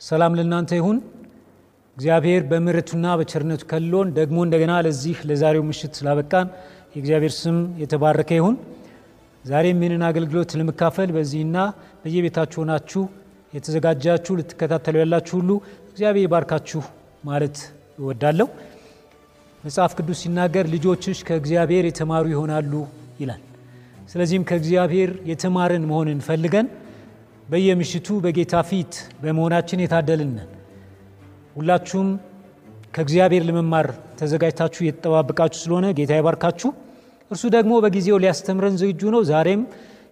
ሰላም ለእናንተ ይሁን። እግዚአብሔር በምሕረቱና በቸርነቱ ከልሎን ደግሞ እንደገና ለዚህ ለዛሬው ምሽት ስላበቃን የእግዚአብሔር ስም የተባረከ ይሁን። ዛሬም ይህንን አገልግሎት ለመካፈል በዚህና በየቤታችሁ ሆናችሁ የተዘጋጃችሁ ልትከታተሉ ያላችሁ ሁሉ እግዚአብሔር ይባርካችሁ ማለት እወዳለሁ። መጽሐፍ ቅዱስ ሲናገር ልጆችሽ ከእግዚአብሔር የተማሩ ይሆናሉ ይላል። ስለዚህም ከእግዚአብሔር የተማርን መሆንን ፈልገን በየምሽቱ በጌታ ፊት በመሆናችን የታደልንን ሁላችሁም ከእግዚአብሔር ለመማር ተዘጋጅታችሁ የተጠባበቃችሁ ስለሆነ ጌታ ይባርካችሁ። እርሱ ደግሞ በጊዜው ሊያስተምረን ዝግጁ ነው። ዛሬም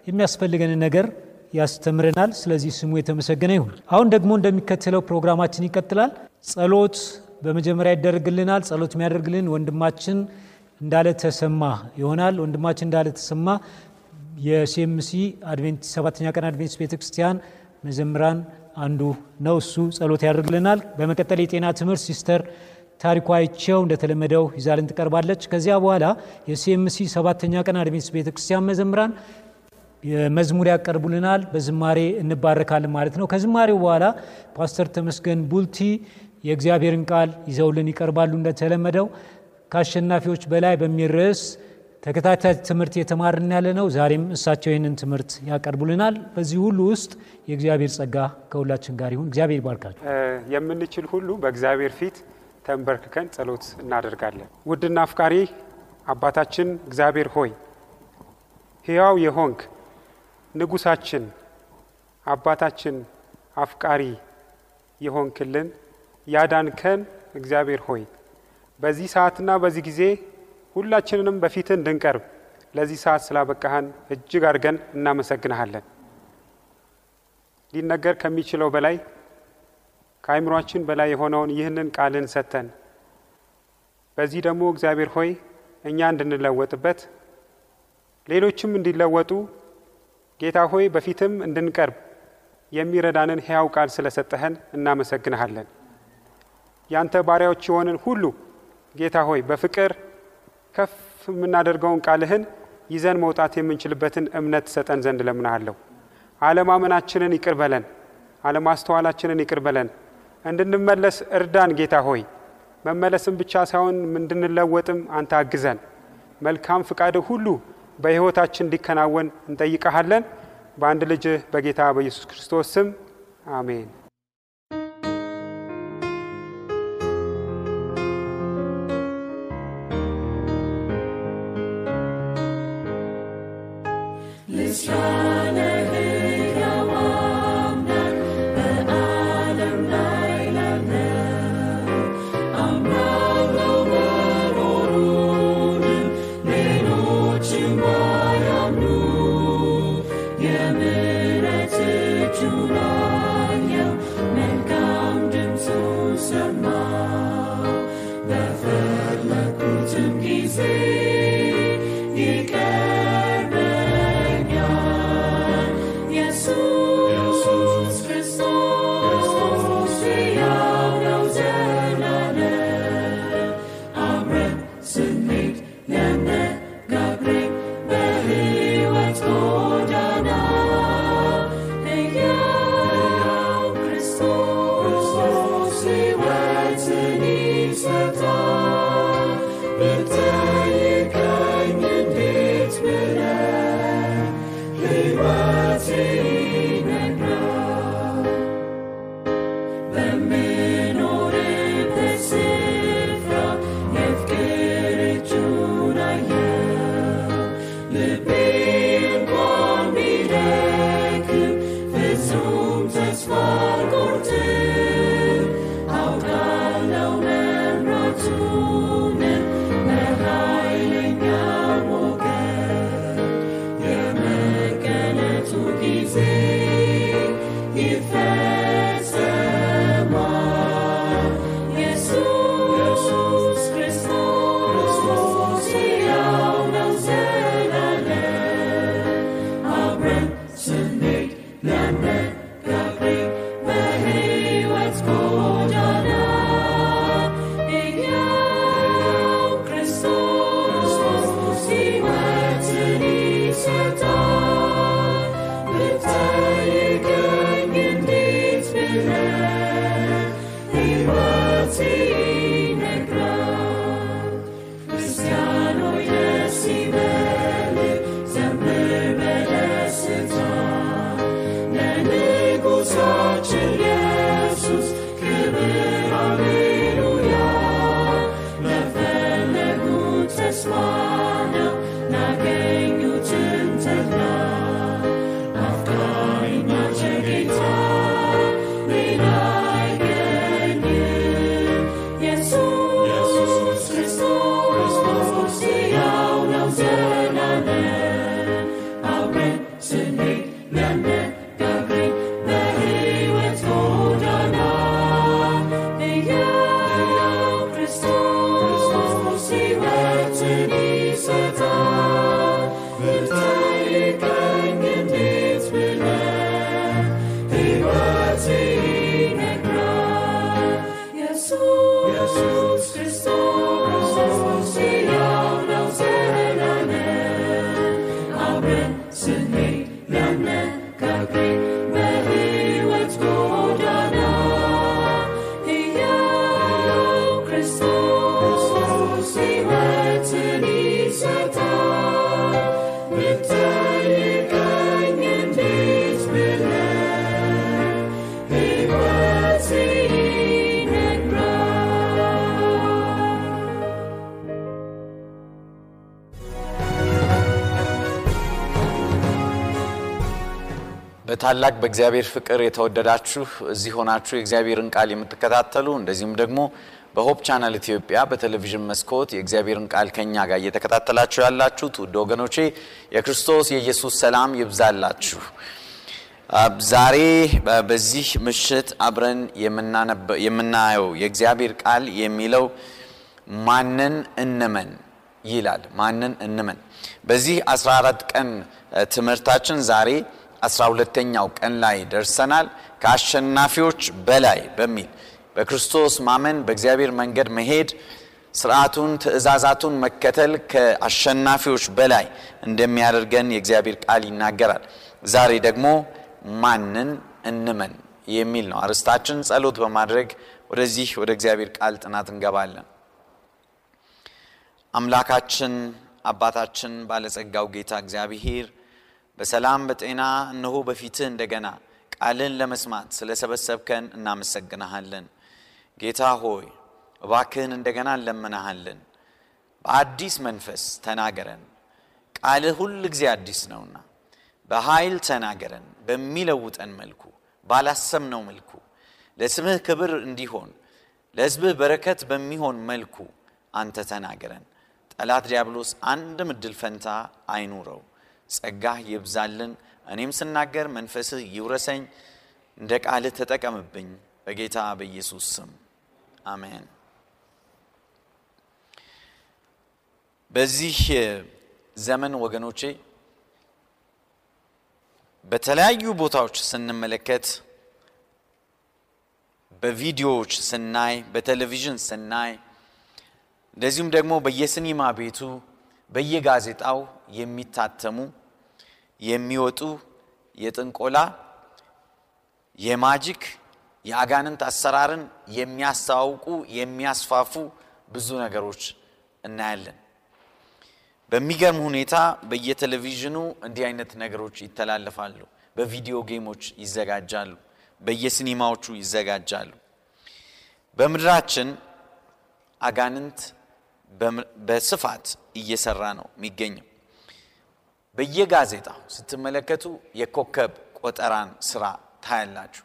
የሚያስፈልገንን ነገር ያስተምረናል። ስለዚህ ስሙ የተመሰገነ ይሁን። አሁን ደግሞ እንደሚከተለው ፕሮግራማችን ይቀጥላል። ጸሎት በመጀመሪያ ይደረግልናል። ጸሎት የሚያደርግልን ወንድማችን እንዳለ ተሰማ ይሆናል። ወንድማችን እንዳለ ተሰማ የሲኤምሲ ሰባተኛ ቀን አድቬንቲስት ቤተ ክርስቲያን መዘምራን አንዱ ነው። እሱ ጸሎት ያደርግልናል። በመቀጠል የጤና ትምህርት ሲስተር ታሪኳ አይቸው እንደተለመደው ይዛልን ትቀርባለች። ከዚያ በኋላ የሲኤምሲ ሰባተኛ ቀን አድቬንቲስት ቤተ ክርስቲያን መዘምራን መዝሙር ያቀርቡልናል። በዝማሬ እንባረካለን ማለት ነው። ከዝማሬው በኋላ ፓስተር ተመስገን ቡልቲ የእግዚአብሔርን ቃል ይዘውልን ይቀርባሉ። እንደተለመደው ከአሸናፊዎች በላይ በሚል ርዕስ ተከታታይ ትምህርት የተማርን ያለ ነው። ዛሬም እሳቸው ይህንን ትምህርት ያቀርቡልናል። በዚህ ሁሉ ውስጥ የእግዚአብሔር ጸጋ ከሁላችን ጋር ይሁን። እግዚአብሔር ይባርካቸው። የምንችል ሁሉ በእግዚአብሔር ፊት ተንበርክከን ጸሎት እናደርጋለን። ውድና አፍቃሪ አባታችን እግዚአብሔር ሆይ ሕያው የሆንክ ንጉሳችን፣ አባታችን፣ አፍቃሪ የሆንክልን ያዳንከን እግዚአብሔር ሆይ በዚህ ሰዓትና በዚህ ጊዜ ሁላችንንም በፊትህ እንድንቀርብ ለዚህ ሰዓት ስላበቃህን እጅግ አድርገን እናመሰግንሃለን። ሊነገር ከሚችለው በላይ ከአይምሯችን በላይ የሆነውን ይህንን ቃልን ሰጥተን በዚህ ደግሞ እግዚአብሔር ሆይ እኛ እንድንለወጥበት ሌሎችም እንዲለወጡ ጌታ ሆይ በፊትም እንድንቀርብ የሚረዳንን ሕያው ቃል ስለሰጠህን እናመሰግንሃለን። ያንተ ባሪያዎች የሆንን ሁሉ ጌታ ሆይ በፍቅር ከፍ የምናደርገውን ቃልህን ይዘን መውጣት የምንችልበትን እምነት ሰጠን ዘንድ ለምናሃለሁ። አለማመናችንን ይቅር በለን፣ አለማስተዋላችንን ይቅር በለን፣ እንድንመለስ እርዳን። ጌታ ሆይ መመለስም ብቻ ሳይሆን እንድንለወጥም አንተ አግዘን። መልካም ፍቃድህ ሁሉ በሕይወታችን እንዲከናወን እንጠይቀሃለን። በአንድ ልጅ በጌታ በኢየሱስ ክርስቶስ ስም አሜን። በታላቅ በእግዚአብሔር ፍቅር የተወደዳችሁ እዚህ ሆናችሁ የእግዚአብሔርን ቃል የምትከታተሉ እንደዚሁም ደግሞ በሆፕ ቻናል ኢትዮጵያ በቴሌቪዥን መስኮት የእግዚአብሔርን ቃል ከኛ ጋር እየተከታተላችሁ ያላችሁት ውድ ወገኖቼ የክርስቶስ የኢየሱስ ሰላም ይብዛላችሁ። ዛሬ በዚህ ምሽት አብረን የምናየው የእግዚአብሔር ቃል የሚለው ማንን እንመን ይላል። ማንን እንመን። በዚህ 14 ቀን ትምህርታችን ዛሬ አስራ ሁለተኛው ቀን ላይ ደርሰናል። ከአሸናፊዎች በላይ በሚል በክርስቶስ ማመን በእግዚአብሔር መንገድ መሄድ ስርዓቱን ትእዛዛቱን መከተል ከአሸናፊዎች በላይ እንደሚያደርገን የእግዚአብሔር ቃል ይናገራል። ዛሬ ደግሞ ማንን እንመን የሚል ነው አርስታችን። ጸሎት በማድረግ ወደዚህ ወደ እግዚአብሔር ቃል ጥናት እንገባለን። አምላካችን አባታችን ባለጸጋው ጌታ እግዚአብሔር በሰላም በጤና እነሆ በፊትህ እንደገና ቃልን ለመስማት ስለሰበሰብከን እናመሰግናሃለን። ጌታ ሆይ እባክህን እንደገና እንለምናሃለን። በአዲስ መንፈስ ተናገረን። ቃልህ ሁል ጊዜ አዲስ ነውና በኃይል ተናገረን። በሚለውጠን መልኩ ባላሰብነው መልኩ ለስምህ ክብር እንዲሆን ለሕዝብህ በረከት በሚሆን መልኩ አንተ ተናገረን። ጠላት ዲያብሎስ አንድም እድል ፈንታ አይኑረው። ጸጋህ ይብዛልን። እኔም ስናገር መንፈስህ ይውረሰኝ። እንደ ቃልህ ተጠቀምብኝ። በጌታ በኢየሱስ ስም አሜን። በዚህ ዘመን ወገኖቼ በተለያዩ ቦታዎች ስንመለከት፣ በቪዲዮዎች ስናይ፣ በቴሌቪዥን ስናይ፣ እንደዚሁም ደግሞ በየሲኒማ ቤቱ በየጋዜጣው የሚታተሙ የሚወጡ የጥንቆላ የማጂክ የአጋንንት አሰራርን የሚያስተዋውቁ የሚያስፋፉ ብዙ ነገሮች እናያለን። በሚገርም ሁኔታ በየቴሌቪዥኑ እንዲህ አይነት ነገሮች ይተላለፋሉ። በቪዲዮ ጌሞች ይዘጋጃሉ። በየሲኒማዎቹ ይዘጋጃሉ። በምድራችን አጋንንት በስፋት እየሰራ ነው የሚገኘው። በየጋዜጣው ስትመለከቱ የኮከብ ቆጠራን ስራ ታያላችሁ።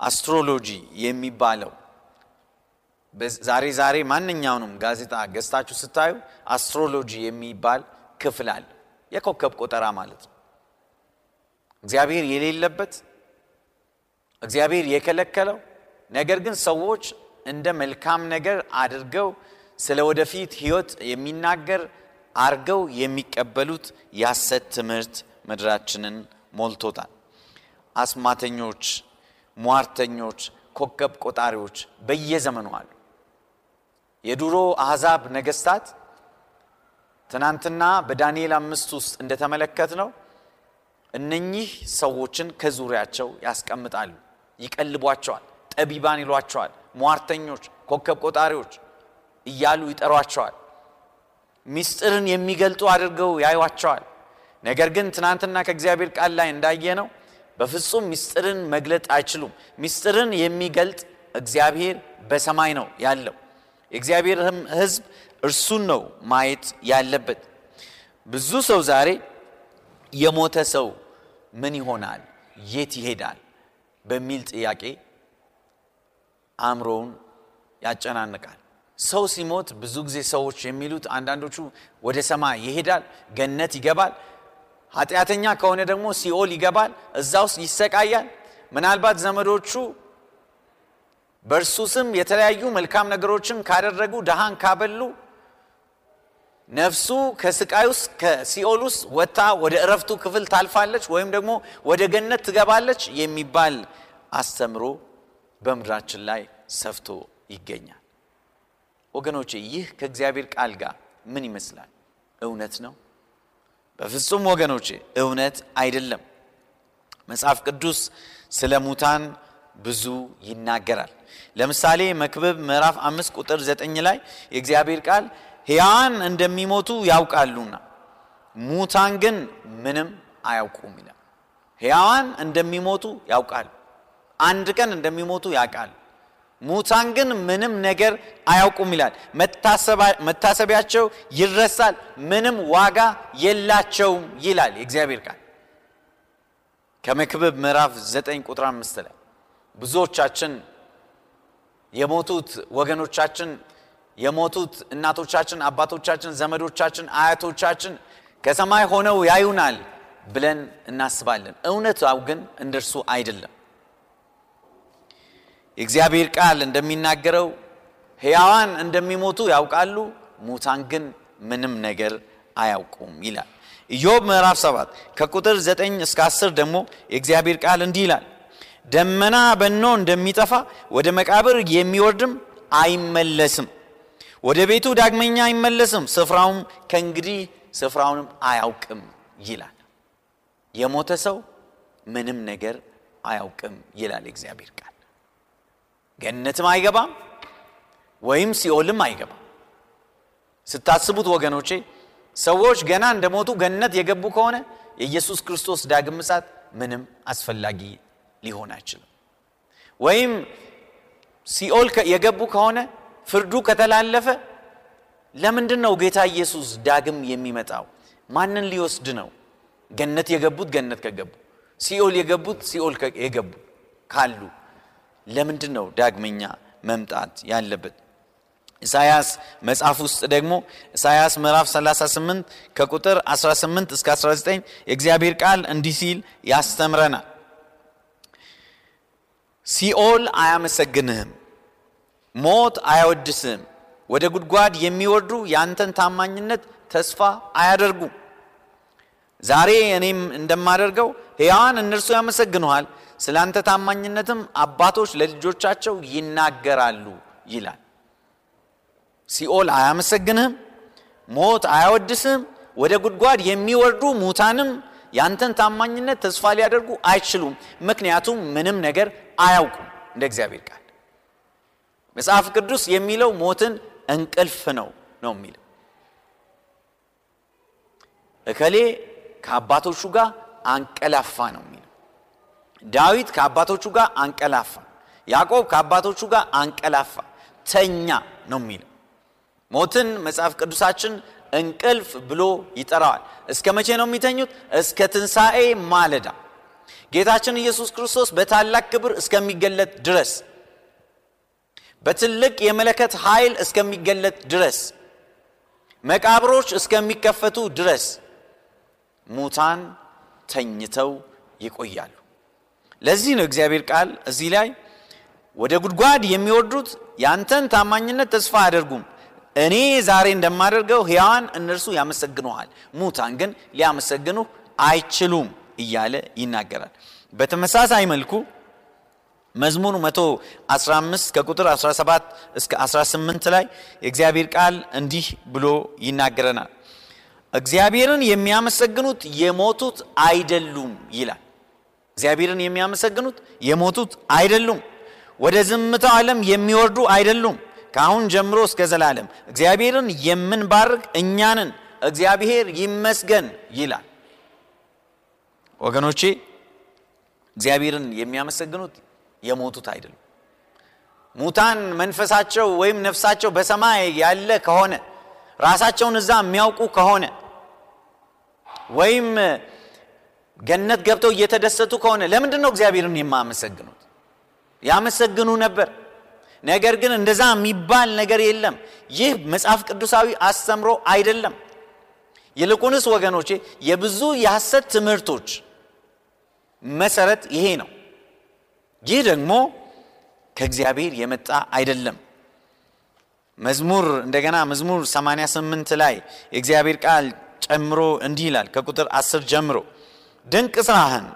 አስትሮሎጂ የሚባለው ዛሬ ዛሬ ማንኛውንም ጋዜጣ ገዝታችሁ ስታዩ አስትሮሎጂ የሚባል ክፍል አለ። የኮከብ ቆጠራ ማለት ነው። እግዚአብሔር የሌለበት እግዚአብሔር የከለከለው ነገር ግን ሰዎች እንደ መልካም ነገር አድርገው ስለ ወደፊት ሕይወት የሚናገር አርገው የሚቀበሉት የሐሰት ትምህርት ምድራችንን ሞልቶታል። አስማተኞች፣ ሟርተኞች፣ ኮከብ ቆጣሪዎች በየዘመኑ አሉ። የድሮ አሕዛብ ነገስታት ትናንትና በዳንኤል አምስት ውስጥ እንደተመለከት ነው እነኚህ ሰዎችን ከዙሪያቸው ያስቀምጣሉ፣ ይቀልቧቸዋል፣ ጠቢባን ይሏቸዋል፣ ሟርተኞች፣ ኮከብ ቆጣሪዎች እያሉ ይጠሯቸዋል። ሚስጥርን የሚገልጡ አድርገው ያዩዋቸዋል። ነገር ግን ትናንትና ከእግዚአብሔር ቃል ላይ እንዳየ ነው በፍጹም ሚስጥርን መግለጥ አይችሉም። ሚስጥርን የሚገልጥ እግዚአብሔር በሰማይ ነው ያለው። የእግዚአብሔር ሕዝብ እርሱን ነው ማየት ያለበት። ብዙ ሰው ዛሬ የሞተ ሰው ምን ይሆናል፣ የት ይሄዳል በሚል ጥያቄ አእምሮውን ያጨናንቃል። ሰው ሲሞት ብዙ ጊዜ ሰዎች የሚሉት አንዳንዶቹ ወደ ሰማይ ይሄዳል፣ ገነት ይገባል። ኃጢአተኛ ከሆነ ደግሞ ሲኦል ይገባል፣ እዛ ውስጥ ይሰቃያል። ምናልባት ዘመዶቹ በእርሱ ስም የተለያዩ መልካም ነገሮችን ካደረጉ፣ ድሃን ካበሉ ነፍሱ ከስቃይ ውስጥ ከሲኦል ውስጥ ወጥታ ወደ እረፍቱ ክፍል ታልፋለች ወይም ደግሞ ወደ ገነት ትገባለች የሚባል አስተምሮ በምድራችን ላይ ሰፍቶ ይገኛል። ወገኖቼ ይህ ከእግዚአብሔር ቃል ጋር ምን ይመስላል? እውነት ነው? በፍጹም ወገኖቼ እውነት አይደለም። መጽሐፍ ቅዱስ ስለ ሙታን ብዙ ይናገራል። ለምሳሌ መክብብ ምዕራፍ አምስት ቁጥር ዘጠኝ ላይ የእግዚአብሔር ቃል ሕያዋን እንደሚሞቱ ያውቃሉና ሙታን ግን ምንም አያውቁም ይላል። ሕያዋን እንደሚሞቱ ያውቃሉ። አንድ ቀን እንደሚሞቱ ያውቃሉ። ሙታን ግን ምንም ነገር አያውቁም ይላል። መታሰቢያቸው ይረሳል፣ ምንም ዋጋ የላቸውም ይላል የእግዚአብሔር ቃል ከመክብብ ምዕራፍ ዘጠኝ ቁጥር አምስት ላይ ብዙዎቻችን የሞቱት ወገኖቻችን የሞቱት እናቶቻችን፣ አባቶቻችን፣ ዘመዶቻችን፣ አያቶቻችን ከሰማይ ሆነው ያዩናል ብለን እናስባለን። እውነታው ግን እንደርሱ አይደለም። የእግዚአብሔር ቃል እንደሚናገረው ሕያዋን እንደሚሞቱ ያውቃሉ፣ ሙታን ግን ምንም ነገር አያውቁም ይላል። ኢዮብ ምዕራፍ 7 ከቁጥር 9 እስከ 10 ደግሞ የእግዚአብሔር ቃል እንዲህ ይላል፣ ደመና በኖ እንደሚጠፋ ወደ መቃብር የሚወርድም አይመለስም፣ ወደ ቤቱ ዳግመኛ አይመለስም፣ ስፍራውም ከእንግዲህ ስፍራውንም አያውቅም ይላል። የሞተ ሰው ምንም ነገር አያውቅም ይላል የእግዚአብሔር ቃል። ገነትም አይገባም ወይም ሲኦልም አይገባም። ስታስቡት ወገኖቼ ሰዎች ገና እንደሞቱ ገነት የገቡ ከሆነ የኢየሱስ ክርስቶስ ዳግም ምጻት ምንም አስፈላጊ ሊሆን አይችልም። ወይም ሲኦል የገቡ ከሆነ ፍርዱ ከተላለፈ ለምንድን ነው ጌታ ኢየሱስ ዳግም የሚመጣው? ማንን ሊወስድ ነው? ገነት የገቡት ገነት ከገቡ፣ ሲኦል የገቡት ሲኦል የገቡ ካሉ ለምንድን ነው ዳግመኛ መምጣት ያለበት? ኢሳያስ መጽሐፍ ውስጥ ደግሞ ኢሳያስ ምዕራፍ 38 ከቁጥር 18 እስከ 19 የእግዚአብሔር ቃል እንዲህ ሲል ያስተምረናል። ሲኦል አያመሰግንህም፣ ሞት አያወድስህም። ወደ ጉድጓድ የሚወርዱ ያንተን ታማኝነት ተስፋ አያደርጉም። ዛሬ እኔም እንደማደርገው ሕያዋን እነርሱ ያመሰግኑሃል፣ ስለ አንተ ታማኝነትም አባቶች ለልጆቻቸው ይናገራሉ ይላል። ሲኦል አያመሰግንህም፣ ሞት አያወድስህም። ወደ ጉድጓድ የሚወርዱ ሙታንም ያንተን ታማኝነት ተስፋ ሊያደርጉ አይችሉም፣ ምክንያቱም ምንም ነገር አያውቁም። እንደ እግዚአብሔር ቃል መጽሐፍ ቅዱስ የሚለው ሞትን እንቅልፍ ነው ነው የሚለው እከሌ ከአባቶቹ ጋር አንቀላፋ ነው የሚለው ዳዊት ከአባቶቹ ጋር አንቀላፋ፣ ያዕቆብ ከአባቶቹ ጋር አንቀላፋ፣ ተኛ ነው የሚለው ሞትን መጽሐፍ ቅዱሳችን እንቅልፍ ብሎ ይጠራዋል። እስከ መቼ ነው የሚተኙት? እስከ ትንሣኤ ማለዳ ጌታችን ኢየሱስ ክርስቶስ በታላቅ ክብር እስከሚገለጥ ድረስ በትልቅ የመለከት ኃይል እስከሚገለጥ ድረስ መቃብሮች እስከሚከፈቱ ድረስ ሙታን ተኝተው ይቆያሉ። ለዚህ ነው እግዚአብሔር ቃል እዚህ ላይ ወደ ጉድጓድ የሚወርዱት ያንተን ታማኝነት ተስፋ አያደርጉም፣ እኔ ዛሬ እንደማደርገው ሕያዋን እነርሱ ያመሰግኑሃል፣ ሙታን ግን ሊያመሰግኑህ አይችሉም እያለ ይናገራል። በተመሳሳይ መልኩ መዝሙር 115 ከቁጥር 17 እስከ 18 ላይ የእግዚአብሔር ቃል እንዲህ ብሎ ይናገረናል። እግዚአብሔርን የሚያመሰግኑት የሞቱት አይደሉም ይላል። እግዚአብሔርን የሚያመሰግኑት የሞቱት አይደሉም፣ ወደ ዝምታው ዓለም የሚወርዱ አይደሉም፣ ከአሁን ጀምሮ እስከ ዘላለም እግዚአብሔርን የምንባርክ እኛንን እግዚአብሔር ይመስገን ይላል። ወገኖቼ እግዚአብሔርን የሚያመሰግኑት የሞቱት አይደሉም። ሙታን መንፈሳቸው ወይም ነፍሳቸው በሰማይ ያለ ከሆነ ራሳቸውን እዛ የሚያውቁ ከሆነ ወይም ገነት ገብተው እየተደሰቱ ከሆነ ለምንድን ነው እግዚአብሔርን የማያመሰግኑት? ያመሰግኑ ነበር። ነገር ግን እንደዛ የሚባል ነገር የለም። ይህ መጽሐፍ ቅዱሳዊ አስተምሮ አይደለም። ይልቁንስ ወገኖቼ የብዙ የሐሰት ትምህርቶች መሰረት ይሄ ነው። ይህ ደግሞ ከእግዚአብሔር የመጣ አይደለም። መዝሙር እንደገና መዝሙር 88 ላይ የእግዚአብሔር ቃል ጨምሮ እንዲህ ይላል ከቁጥር 10 ጀምሮ ድንቅ ስራህን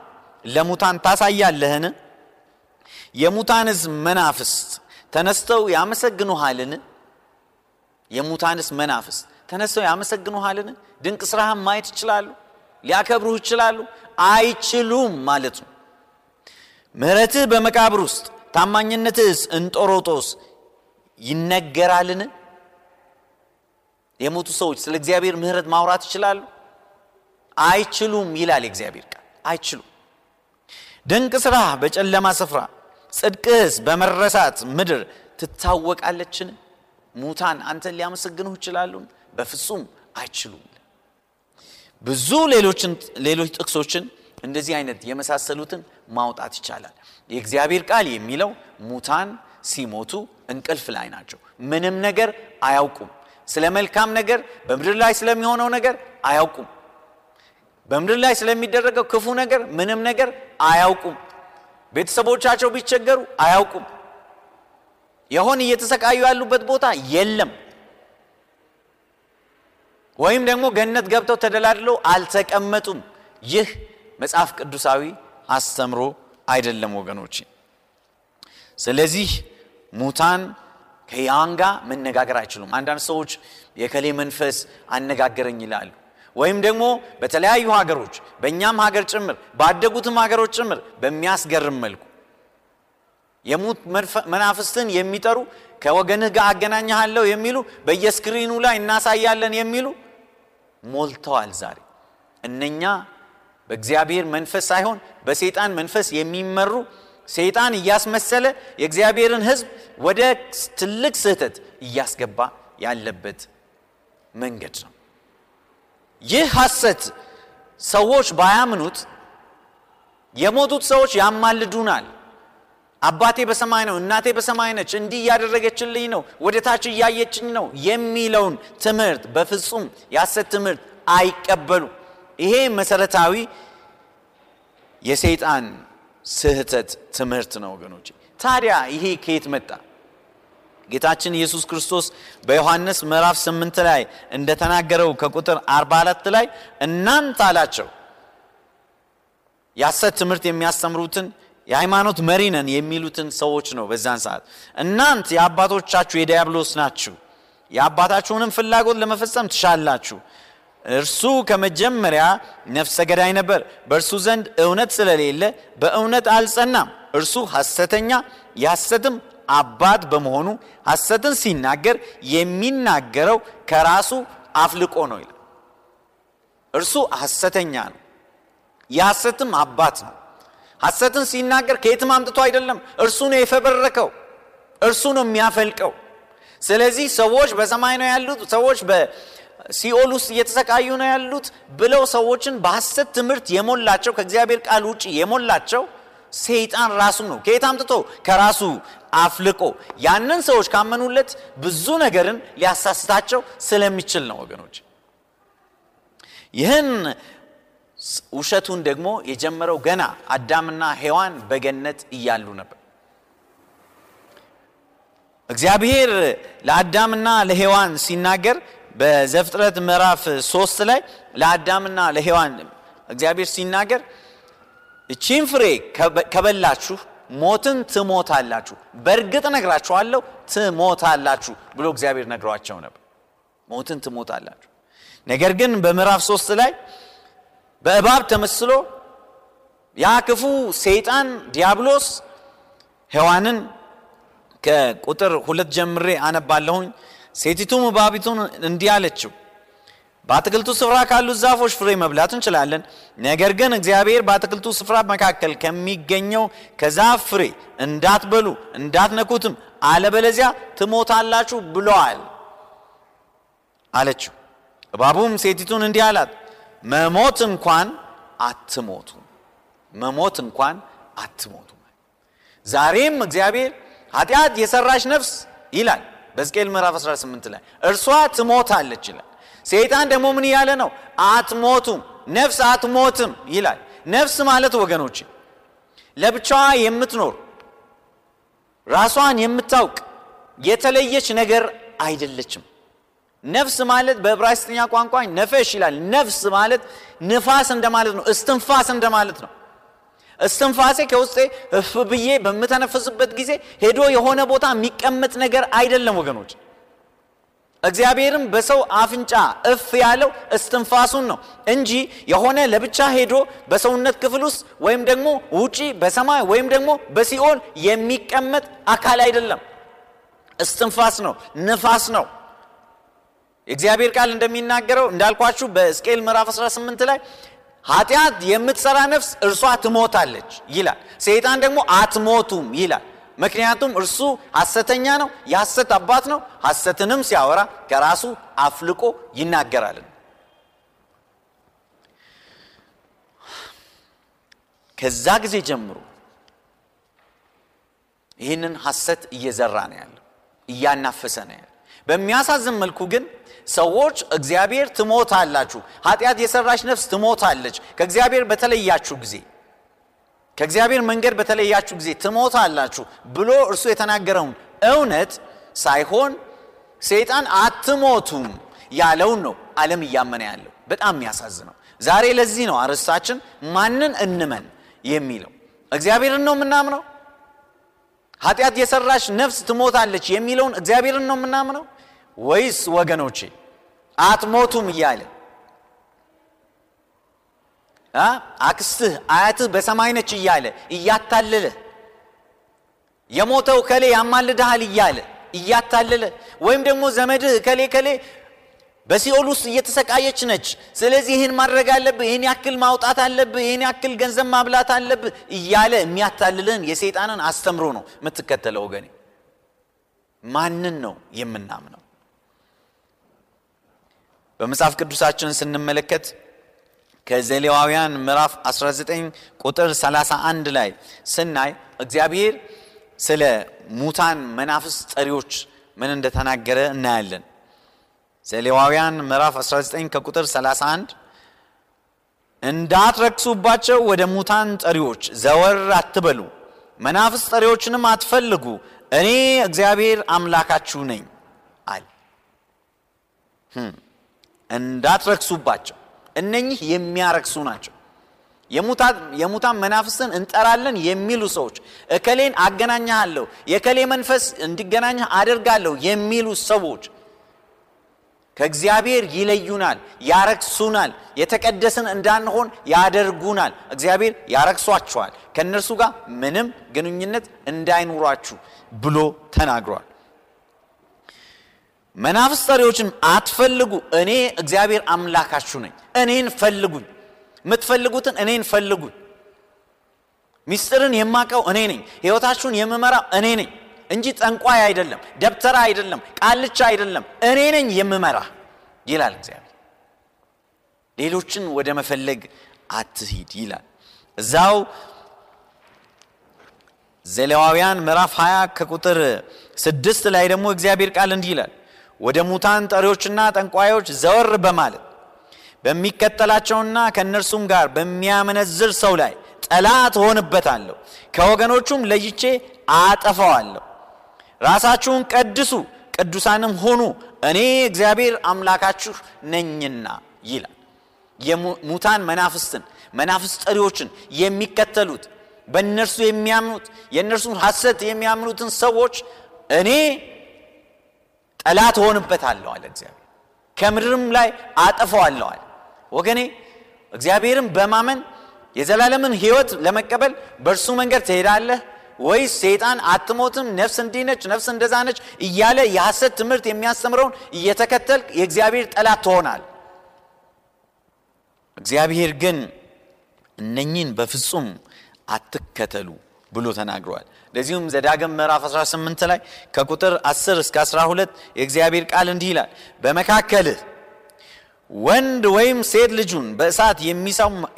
ለሙታን ታሳያለህን? የሙታንስ መናፍስት ተነስተው ያመሰግኑሃልን? የሙታንስ መናፍስት ተነስተው ያመሰግኑሃልን? ድንቅ ስራህን ማየት ይችላሉ? ሊያከብሩህ ይችላሉ? አይችሉም ማለት ነው። ምሕረትህ በመቃብር ውስጥ ታማኝነትህስ እንጦሮጦስ ይነገራልን? የሞቱ ሰዎች ስለ እግዚአብሔር ምሕረት ማውራት ይችላሉ? አይችሉም ይላል የእግዚአብሔር ቃል። አይችሉም። ድንቅ ስራ በጨለማ ስፍራ ጽድቅህስ በመረሳት ምድር ትታወቃለችን? ሙታን አንተን ሊያመሰግኑህ ይችላሉን? በፍጹም አይችሉም። ብዙ ሌሎች ጥቅሶችን እንደዚህ አይነት የመሳሰሉትን ማውጣት ይቻላል። የእግዚአብሔር ቃል የሚለው ሙታን ሲሞቱ እንቅልፍ ላይ ናቸው። ምንም ነገር አያውቁም። ስለ መልካም ነገር በምድር ላይ ስለሚሆነው ነገር አያውቁም። በምድር ላይ ስለሚደረገው ክፉ ነገር ምንም ነገር አያውቁም። ቤተሰቦቻቸው ቢቸገሩ አያውቁም። የሆን እየተሰቃዩ ያሉበት ቦታ የለም። ወይም ደግሞ ገነት ገብተው ተደላድለው አልተቀመጡም። ይህ መጽሐፍ ቅዱሳዊ አስተምሮ አይደለም ወገኖች። ስለዚህ ሙታን ከሕያዋን ጋር መነጋገር አይችሉም። አንዳንድ ሰዎች የከሌ መንፈስ አነጋገረኝ ይላሉ። ወይም ደግሞ በተለያዩ ሀገሮች በእኛም ሀገር ጭምር ባደጉትም ሀገሮች ጭምር በሚያስገርም መልኩ የሙት መናፍስትን የሚጠሩ ከወገንህ ጋር አገናኝሃለሁ የሚሉ በየስክሪኑ ላይ እናሳያለን የሚሉ ሞልተዋል። ዛሬ እነኛ በእግዚአብሔር መንፈስ ሳይሆን በሰይጣን መንፈስ የሚመሩ ሰይጣን እያስመሰለ የእግዚአብሔርን ሕዝብ ወደ ትልቅ ስህተት እያስገባ ያለበት መንገድ ነው። ይህ ሐሰት ሰዎች ባያምኑት የሞቱት ሰዎች ያማልዱናል። አባቴ በሰማይ ነው፣ እናቴ በሰማይ ነች፣ እንዲህ እያደረገችልኝ ነው፣ ወደ ታች እያየችኝ ነው የሚለውን ትምህርት በፍጹም የሐሰት ትምህርት አይቀበሉ። ይሄ መሰረታዊ የሰይጣን ስህተት ትምህርት ነው ወገኖች። ታዲያ ይሄ ከየት መጣ? ጌታችን ኢየሱስ ክርስቶስ በዮሐንስ ምዕራፍ 8 ላይ እንደተናገረው ከቁጥር 44 ላይ እናንተ አላቸው የሐሰት ትምህርት የሚያስተምሩትን የሃይማኖት መሪ ነን የሚሉትን ሰዎች ነው። በዛን ሰዓት እናንት የአባቶቻችሁ የዲያብሎስ ናችሁ፣ የአባታችሁንም ፍላጎት ለመፈጸም ትሻላችሁ። እርሱ ከመጀመሪያ ነፍሰ ገዳይ ነበር፣ በእርሱ ዘንድ እውነት ስለሌለ በእውነት አልጸናም። እርሱ ሐሰተኛ የሐሰትም አባት በመሆኑ ሐሰትን ሲናገር የሚናገረው ከራሱ አፍልቆ ነው ይላል። እርሱ ሐሰተኛ ነው፣ የሐሰትም አባት ነው። ሐሰትን ሲናገር ከየትም አምጥቶ አይደለም፣ እርሱ ነው የፈበረከው፣ እርሱ ነው የሚያፈልቀው። ስለዚህ ሰዎች በሰማይ ነው ያሉት፣ ሰዎች በሲኦል ውስጥ እየተሰቃዩ ነው ያሉት ብለው ሰዎችን በሐሰት ትምህርት የሞላቸው ከእግዚአብሔር ቃል ውጭ የሞላቸው ሰይጣን ራሱ ነው። ከየት አምጥቶ? ከራሱ አፍልቆ። ያንን ሰዎች ካመኑለት ብዙ ነገርን ሊያሳስታቸው ስለሚችል ነው ወገኖች። ይህን ውሸቱን ደግሞ የጀመረው ገና አዳምና ሔዋን በገነት እያሉ ነበር። እግዚአብሔር ለአዳምና ለሔዋን ሲናገር በዘፍጥረት ምዕራፍ ሶስት ላይ ለአዳምና ለሔዋን እግዚአብሔር ሲናገር እቺን ፍሬ ከበላችሁ ሞትን ትሞታላችሁ፣ በእርግጥ ነግራችኋለሁ ትሞታላችሁ ብሎ እግዚአብሔር ነግሯቸው ነበር። ሞትን ትሞታላችሁ። ነገር ግን በምዕራፍ ሶስት ላይ በእባብ ተመስሎ ያ ክፉ ሰይጣን ዲያብሎስ ሔዋንን ከቁጥር ሁለት ጀምሬ አነባለሁኝ። ሴቲቱም እባቢቱን እንዲህ አለችው፣ በአትክልቱ ስፍራ ካሉት ዛፎች ፍሬ መብላት እንችላለን። ነገር ግን እግዚአብሔር በአትክልቱ ስፍራ መካከል ከሚገኘው ከዛፍ ፍሬ እንዳትበሉ እንዳትነኩትም፣ አለበለዚያ ትሞታላችሁ ብለዋል አለችው። እባቡም ሴቲቱን እንዲህ አላት፣ መሞት እንኳን አትሞቱ፣ መሞት እንኳን አትሞቱ። ዛሬም እግዚአብሔር ኃጢአት የሰራች ነፍስ ይላል በሕዝቅኤል ምዕራፍ 18 ላይ እርሷ ትሞታለች ይላል። ሰይጣን ደግሞ ምን እያለ ነው? አትሞቱም፣ ነፍስ አትሞትም ይላል። ነፍስ ማለት ወገኖች ለብቻዋ የምትኖር ራሷን የምታውቅ የተለየች ነገር አይደለችም። ነፍስ ማለት በዕብራይስጥኛ ቋንቋ ነፈሽ ይላል። ነፍስ ማለት ንፋስ እንደማለት ነው። እስትንፋስ እንደማለት ነው። እስትንፋሴ ከውስጤ እፍ ብዬ በምተነፍስበት ጊዜ ሄዶ የሆነ ቦታ የሚቀመጥ ነገር አይደለም ወገኖች። እግዚአብሔርም በሰው አፍንጫ እፍ ያለው እስትንፋሱን ነው እንጂ የሆነ ለብቻ ሄዶ በሰውነት ክፍል ውስጥ ወይም ደግሞ ውጪ በሰማይ ወይም ደግሞ በሲኦል የሚቀመጥ አካል አይደለም። እስትንፋስ ነው፣ ንፋስ ነው። የእግዚአብሔር ቃል እንደሚናገረው እንዳልኳችሁ በሕዝቅኤል ምዕራፍ 18 ላይ ኃጢአት የምትሰራ ነፍስ እርሷ ትሞታለች ይላል። ሰይጣን ደግሞ አትሞቱም ይላል። ምክንያቱም እርሱ ሐሰተኛ ነው፣ የሐሰት አባት ነው። ሐሰትንም ሲያወራ ከራሱ አፍልቆ ይናገራል። ከዛ ጊዜ ጀምሮ ይህንን ሐሰት እየዘራ ነው ያለው፣ እያናፈሰ ነው ያለው። በሚያሳዝን መልኩ ግን ሰዎች እግዚአብሔር ትሞታላችሁ፣ ኃጢአት የሰራች ነፍስ ትሞታለች፣ ከእግዚአብሔር በተለያችሁ ጊዜ ከእግዚአብሔር መንገድ በተለያችሁ ጊዜ ትሞታላችሁ ብሎ እርሱ የተናገረውን እውነት ሳይሆን ሰይጣን አትሞቱም ያለውን ነው ዓለም እያመነ ያለው። በጣም የሚያሳዝነው ዛሬ ለዚህ ነው አርዕስታችን ማንን እንመን የሚለው። እግዚአብሔርን ነው የምናምነው? ኃጢአት የሰራች ነፍስ ትሞታለች የሚለውን እግዚአብሔርን ነው የምናምነው ወይስ ወገኖቼ አትሞቱም እያለ አክስትህ አያትህ በሰማይ ነች እያለ እያታለለ የሞተው ከሌ ያማልድሃል እያለ እያታለለ ወይም ደግሞ ዘመድህ ከሌ ከሌ በሲኦል ውስጥ እየተሰቃየች ነች፣ ስለዚህ ይህን ማድረግ አለብህ፣ ይህን ያክል ማውጣት አለብህ፣ ይህን ያክል ገንዘብ ማብላት አለብህ እያለ የሚያታልልህን የሰይጣንን አስተምሮ ነው የምትከተለው። ወገኔ ማንን ነው የምናምነው? በመጽሐፍ ቅዱሳችን ስንመለከት ከዘሌዋውያን ምዕራፍ 19 ቁጥር 31 ላይ ስናይ እግዚአብሔር ስለ ሙታን መናፍስ ጠሪዎች ምን እንደተናገረ እናያለን። ዘሌዋውያን ምዕራፍ 19 ከቁጥር 31 እንዳትረክሱባቸው ወደ ሙታን ጠሪዎች ዘወር አትበሉ፣ መናፍስ ጠሪዎችንም አትፈልጉ፣ እኔ እግዚአብሔር አምላካችሁ ነኝ አለ። እንዳትረክሱባቸው እነኚህ የሚያረክሱ ናቸው። የሙታን መናፍስትን እንጠራለን የሚሉ ሰዎች እከሌን አገናኛለሁ፣ የከሌ መንፈስ እንዲገናኝህ አደርጋለሁ የሚሉ ሰዎች ከእግዚአብሔር ይለዩናል፣ ያረክሱናል፣ የተቀደስን እንዳንሆን ያደርጉናል። እግዚአብሔር ያረክሷቸዋል፣ ከእነርሱ ጋር ምንም ግንኙነት እንዳይኖራችሁ ብሎ ተናግሯል። መናፍስ ጠሪዎችን አትፈልጉ፣ እኔ እግዚአብሔር አምላካችሁ ነኝ። እኔን ፈልጉኝ፣ የምትፈልጉትን እኔን ፈልጉኝ። ሚስጥርን የማቀው እኔ ነኝ። ሕይወታችሁን የምመራው እኔ ነኝ እንጂ ጠንቋይ አይደለም፣ ደብተራ አይደለም፣ ቃልቻ አይደለም። እኔ ነኝ የምመራ ይላል እግዚአብሔር። ሌሎችን ወደ መፈለግ አትሂድ ይላል። እዛው ዘሌዋውያን ምዕራፍ 20 ከቁጥር ስድስት ላይ ደግሞ እግዚአብሔር ቃል እንዲህ ይላል፣ ወደ ሙታን ጠሪዎችና ጠንቋዮች ዘወር በማለት በሚከተላቸውና ከእነርሱም ጋር በሚያመነዝር ሰው ላይ ጠላት እሆንበታለሁ፣ ከወገኖቹም ለይቼ አጠፋዋለሁ። ራሳችሁን ቀድሱ፣ ቅዱሳንም ሁኑ፣ እኔ እግዚአብሔር አምላካችሁ ነኝና ይላል። የሙታን መናፍስትን መናፍስት ጠሪዎችን የሚከተሉት በእነርሱ የሚያምኑት የእነርሱን ሐሰት የሚያምኑትን ሰዎች እኔ ጠላት እሆንበታለሁ አለ እግዚአብሔር። ከምድርም ላይ አጠፋዋለሁ አለ። ወገኔ እግዚአብሔርን በማመን የዘላለምን ሕይወት ለመቀበል በእርሱ መንገድ ትሄዳለህ ወይስ ሰይጣን አትሞትም፣ ነፍስ እንዲህ ነች፣ ነፍስ እንደዛ ነች እያለ የሐሰት ትምህርት የሚያስተምረውን እየተከተል የእግዚአብሔር ጠላት ትሆናል። እግዚአብሔር ግን እነኚህን በፍጹም አትከተሉ ብሎ ተናግረዋል። ለዚሁም ዘዳግም ምዕራፍ 18 ላይ ከቁጥር 10 እስከ 12 የእግዚአብሔር ቃል እንዲህ ይላል፣ በመካከልህ ወንድ ወይም ሴት ልጁን በእሳት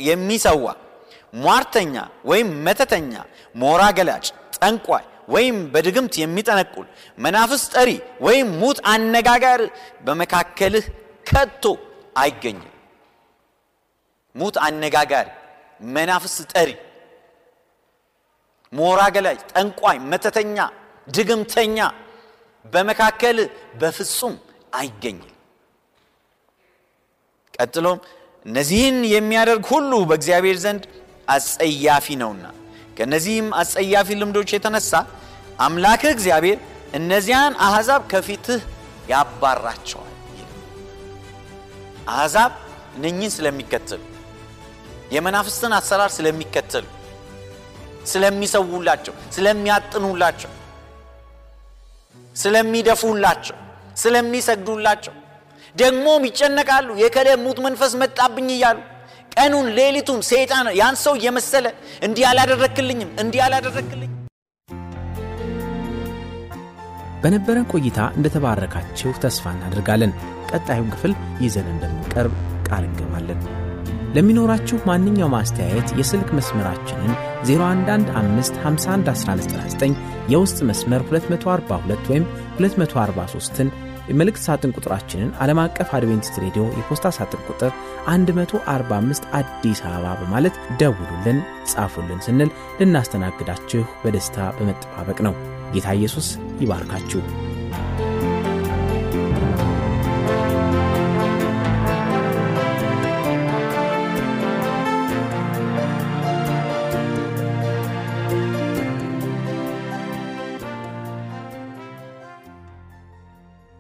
የሚሰዋ ሟርተኛ ወይም መተተኛ፣ ሞራ ገላጭ፣ ጠንቋይ ወይም በድግምት የሚጠነቁል መናፍስ ጠሪ ወይም ሙት አነጋጋሪ በመካከልህ ከቶ አይገኝም። ሙት አነጋጋሪ፣ መናፍስ ጠሪ፣ ሞራ ገላጭ፣ ጠንቋይ፣ መተተኛ፣ ድግምተኛ በመካከል በፍጹም አይገኝም። ቀጥሎም እነዚህን የሚያደርግ ሁሉ በእግዚአብሔር ዘንድ አጸያፊ ነውና ከእነዚህም አጸያፊ ልምዶች የተነሳ አምላክህ እግዚአብሔር እነዚያን አሕዛብ ከፊትህ ያባራቸዋል። አሕዛብ እነኚህን ስለሚከተሉ የመናፍስትን አሰራር ስለሚከተሉ ስለሚሰውላቸው፣ ስለሚያጥኑላቸው፣ ስለሚደፉላቸው፣ ስለሚሰግዱላቸው ደግሞም ይጨነቃሉ። የከለ ሙት መንፈስ መጣብኝ እያሉ ቀኑን ሌሊቱን ሰይጣን ያን ሰው እየመሰለ እንዲህ አላደረክልኝም እንዲህ አላደረክልኝም። በነበረን ቆይታ እንደተባረካችሁ ተስፋ እናደርጋለን። ቀጣዩን ክፍል ይዘን እንደምንቀርብ ቃል እንገባለን። ለሚኖራችሁ ማንኛውም አስተያየት የስልክ መስመራችንን 0115511199 የውስጥ መስመር 242 ወይም 243ን የመልእክት ሳጥን ቁጥራችንን ዓለም አቀፍ አድቬንቲስት ሬዲዮ የፖስታ ሳጥን ቁጥር 145 አዲስ አበባ በማለት ደውሉልን፣ ጻፉልን ስንል ልናስተናግዳችሁ በደስታ በመጠባበቅ ነው። ጌታ ኢየሱስ ይባርካችሁ።